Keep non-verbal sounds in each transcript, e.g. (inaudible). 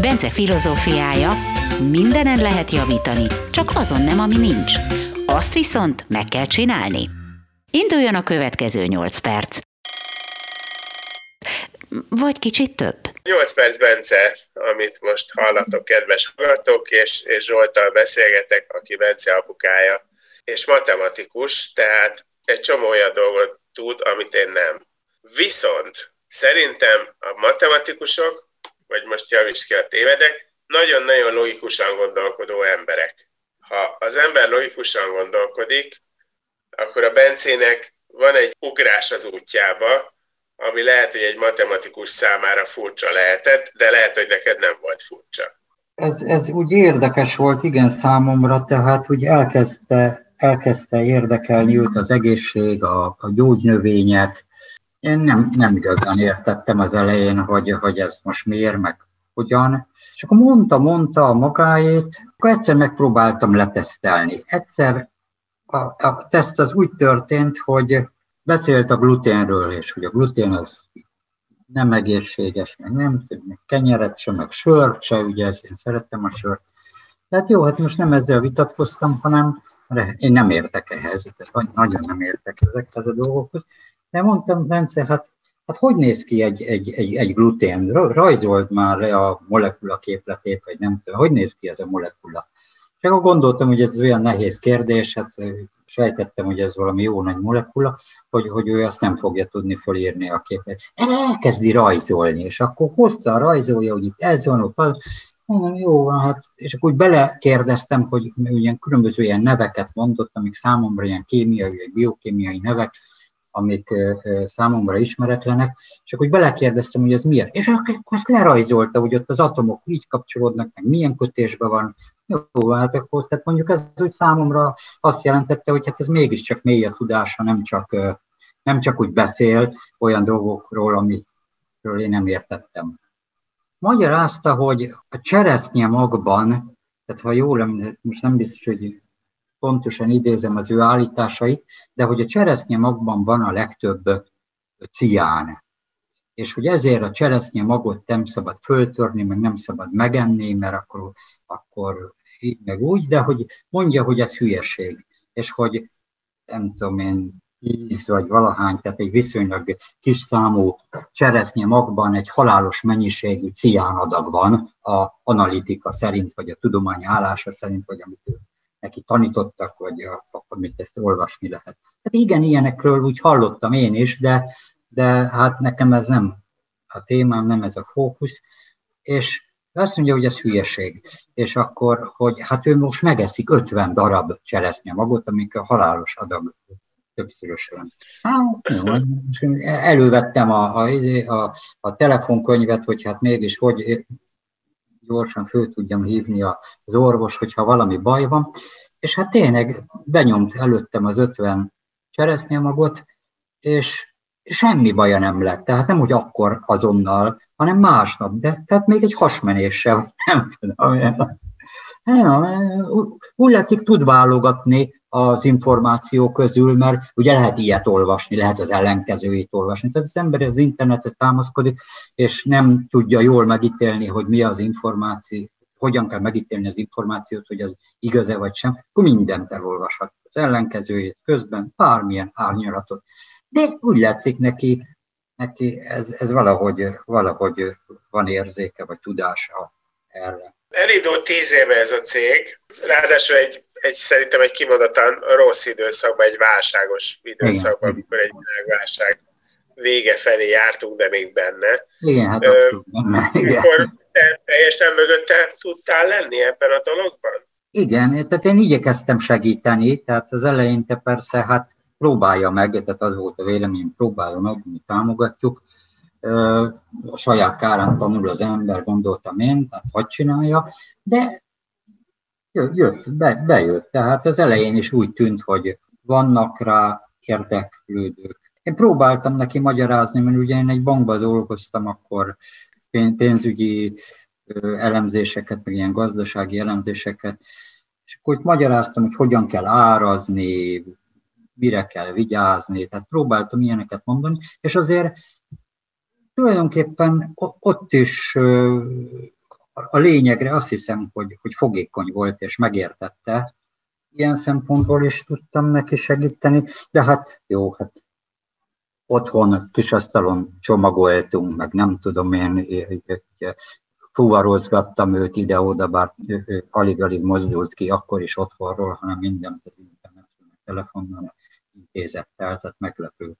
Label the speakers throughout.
Speaker 1: Bence filozófiája, mindenen lehet javítani, csak azon nem, ami nincs. Azt viszont meg kell csinálni. Induljon a következő 8 perc. Vagy kicsit több.
Speaker 2: 8 perc, Bence, amit most hallatok, kedves hallgatók, és, és Zsoltal beszélgetek, aki Bence apukája, és matematikus, tehát egy csomó olyan dolgot tud, amit én nem. Viszont szerintem a matematikusok vagy most javíts ki a tévedek, nagyon-nagyon logikusan gondolkodó emberek. Ha az ember logikusan gondolkodik, akkor a Bencének van egy ugrás az útjába, ami lehet, hogy egy matematikus számára furcsa lehetett, de lehet, hogy neked nem volt furcsa.
Speaker 3: Ez, ez úgy érdekes volt, igen, számomra, tehát úgy elkezdte, elkezdte érdekelni őt az egészség, a, a gyógynövények, én nem, nem igazán értettem az elején, hogy, hogy ez most miért, meg hogyan. És akkor mondta, mondta a magáét, akkor egyszer megpróbáltam letesztelni. Egyszer a, a teszt az úgy történt, hogy beszélt a gluténről, és hogy a glutén az nem egészséges, meg nem meg kenyeret sem, meg sört se, ugye ezt én szerettem a sört. Tehát jó, hát most nem ezzel vitatkoztam, hanem én nem értek ehhez, ezt nagyon nem értek ezekhez a dolgokhoz. De mondtam, Bence, hát, hát hogy néz ki egy, egy, egy, egy glutén? Rajzolt már le a molekula képletét, vagy nem tudom, hogy néz ki ez a molekula? Csak akkor gondoltam, hogy ez olyan nehéz kérdés, hát sejtettem, hogy ez valami jó nagy molekula, hogy, hogy ő azt nem fogja tudni fölírni a képet. Erre elkezdi rajzolni, és akkor hosszan rajzolja, hogy itt ez van, ott Mondom, jó van, hát, és akkor úgy belekérdeztem, hogy ilyen különböző ilyen neveket mondott, amik számomra ilyen kémiai, vagy biokémiai nevek, amik számomra ismeretlenek, és akkor úgy belekérdeztem, hogy ez miért. És akkor azt lerajzolta, hogy ott az atomok így kapcsolódnak, meg milyen kötésben van. Jó, hát akkor tehát mondjuk ez úgy számomra azt jelentette, hogy hát ez mégiscsak mély a tudása, nem csak, nem csak úgy beszél olyan dolgokról, amikről én nem értettem magyarázta, hogy a cseresznye magban, tehát ha jól emlékszem, most nem biztos, hogy pontosan idézem az ő állításait, de hogy a cseresznye magban van a legtöbb cián. És hogy ezért a cseresznye magot nem szabad föltörni, meg nem szabad megenni, mert akkor, akkor így meg úgy, de hogy mondja, hogy ez hülyeség. És hogy nem tudom én, 10 vagy valahány, tehát egy viszonylag kis számú cseresznye magban egy halálos mennyiségű ciánadag van a analitika szerint, vagy a tudomány állása szerint, vagy amit neki tanítottak, vagy a, amit ezt olvasni lehet. Hát igen, ilyenekről úgy hallottam én is, de, de hát nekem ez nem a témám, nem ez a fókusz, és azt mondja, hogy ez hülyeség. És akkor, hogy hát ő most megeszik 50 darab cseresznye magot, a halálos adag többszörösen. Hát, jó, (laughs) elővettem a, a, a, a telefonkönyvet, hogy hát mégis hogy gyorsan föl tudjam hívni az orvos, hogyha valami baj van, és hát tényleg benyomt előttem az 50 cseresznyemagot, és semmi baja nem lett. Tehát nem, hogy akkor azonnal, hanem másnap, de tehát még egy hasmenéssel, (laughs) nem tudom. Nem, úgy látszik, tud válogatni az információ közül, mert ugye lehet ilyet olvasni, lehet az ellenkezőjét olvasni. Tehát az ember az internetre támaszkodik, és nem tudja jól megítélni, hogy mi az információ, hogyan kell megítélni az információt, hogy az igaz-e vagy sem, akkor mindent elolvashat. Az ellenkezőjét közben, bármilyen árnyalatot. De úgy látszik neki, neki ez, ez valahogy, valahogy van érzéke, vagy tudása erre.
Speaker 2: Elindult tíz éve ez a cég, ráadásul egy egy, szerintem egy kimondottan rossz időszakban, egy válságos időszakban, Igen. amikor egy világválság vége felé jártunk, de még benne.
Speaker 3: Igen, hát Ö, benne. Akkor
Speaker 2: te teljesen mögötte tudtál lenni ebben a dologban?
Speaker 3: Igen, tehát én igyekeztem segíteni, tehát az eleinte persze hát próbálja meg, tehát az volt a vélemény, próbálja meg, mi támogatjuk, a saját kárán tanul az ember, gondoltam én, tehát hogy csinálja, de Jött, be, bejött. Tehát az elején is úgy tűnt, hogy vannak rá érdeklődők. Én próbáltam neki magyarázni, mert ugye én egy bankban dolgoztam, akkor pénzügyi elemzéseket, meg ilyen gazdasági elemzéseket, és akkor magyaráztam, hogy hogyan kell árazni, mire kell vigyázni, tehát próbáltam ilyeneket mondani, és azért tulajdonképpen ott is a lényegre azt hiszem, hogy, hogy fogékony volt és megértette, ilyen szempontból is tudtam neki segíteni, de hát jó, hát otthon kisasztalon csomagoltunk, meg nem tudom én, fuvarozgattam őt ide-oda, bár alig-alig mozdult ki akkor is otthonról, hanem mindent az internetről, telefonnal intézett el, tehát meglepő,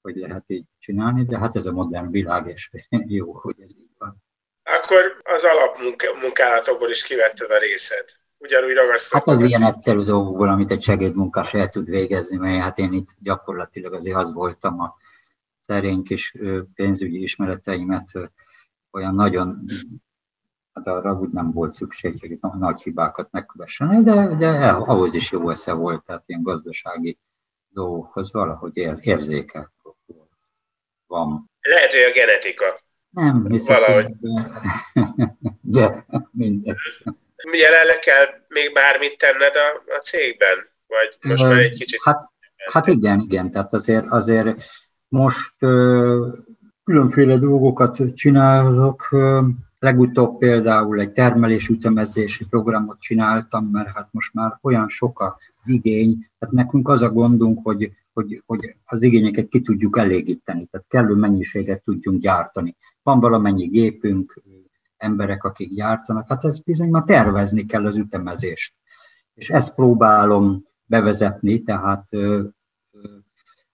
Speaker 3: hogy lehet így csinálni, de hát ez a modern világ, és (laughs) jó, hogy ez.
Speaker 2: Akkor az alapmunkálatokból is kivetted a részed. Ugyanúgy ragasztottam.
Speaker 3: Hát az ilyen egyszerű dolgokból, amit egy segédmunkás el tud végezni, mert hát én itt gyakorlatilag azért az voltam a szerény kis pénzügyi ismereteimet olyan nagyon hát arra úgy nem volt szükség, hogy nagy hibákat megkövessen, de, de ahhoz is jó esze volt, tehát ilyen gazdasági dolgokhoz valahogy ér, érzéke van.
Speaker 2: Lehet, hogy a genetika.
Speaker 3: Nem, hiszem, valahogy. de (laughs) mindegy.
Speaker 2: Jelenleg kell még bármit tenned a, a cégben? Vagy most már egy kicsit...
Speaker 3: Hát, hát igen, igen, tehát azért, azért most ö, különféle dolgokat csinálok, ö, Legutóbb például egy termelésütemezési programot csináltam, mert hát most már olyan sok az igény, tehát nekünk az a gondunk, hogy, hogy, hogy az igényeket ki tudjuk elégíteni, tehát kellő mennyiséget tudjunk gyártani. Van valamennyi gépünk, emberek, akik gyártanak, hát ez bizony már tervezni kell az ütemezést. És ezt próbálom bevezetni, tehát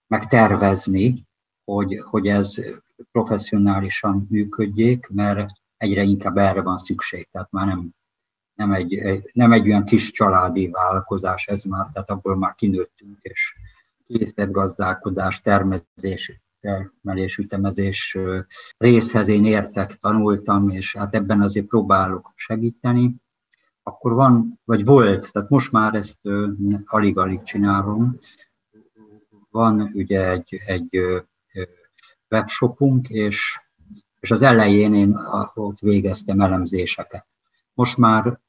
Speaker 3: megtervezni, hogy, hogy ez professzionálisan működjék, mert egyre inkább erre van szükség, tehát már nem, nem, egy, nem egy olyan kis családi vállalkozás ez már, tehát abból már kinőttünk, és készített gazdálkodás, termezés, termelés, ütemezés részhez én értek, tanultam, és hát ebben azért próbálok segíteni. Akkor van, vagy volt, tehát most már ezt alig-alig csinálom, van ugye egy, egy webshopunk, és és az elején én ott végeztem elemzéseket. Most már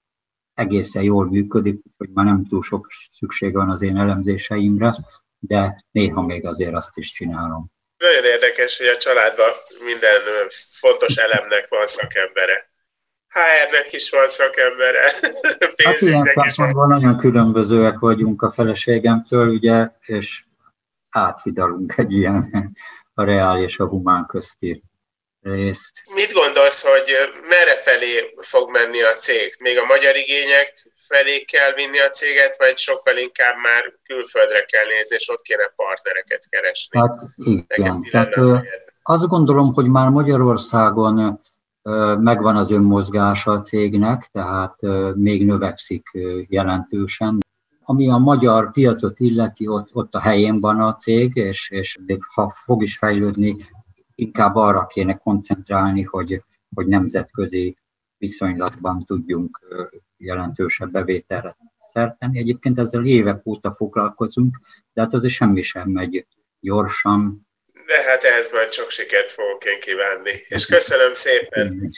Speaker 3: egészen jól működik, hogy már nem túl sok szükség van az én elemzéseimre, de néha még azért azt is csinálom.
Speaker 2: Nagyon érdekes, hogy a családban minden fontos elemnek van szakembere. HR-nek is van szakembere. (laughs)
Speaker 3: Hát ilyen szempontból nagyon különbözőek vagyunk a feleségemtől, ugye, és áthidalunk egy ilyen a reál és a humán közti részt.
Speaker 2: Mit gondolsz, hogy merre felé fog menni a cég? Még a magyar igények felé kell vinni a céget, vagy sokkal inkább már külföldre kell nézni, és ott kéne partnereket keresni?
Speaker 3: Hát igen. Tehát, azt gondolom, hogy már Magyarországon megvan az önmozgása a cégnek, tehát még növekszik jelentősen. Ami a magyar piacot illeti, ott, ott a helyén van a cég, és, és még ha fog is fejlődni, inkább arra kéne koncentrálni, hogy, hogy nemzetközi viszonylatban tudjunk jelentősebb bevételre szerteni. Egyébként ezzel évek óta foglalkozunk, de hát azért semmi sem megy gyorsan.
Speaker 2: De hát ehhez majd sok sikert fogok én kívánni. És köszönöm szépen.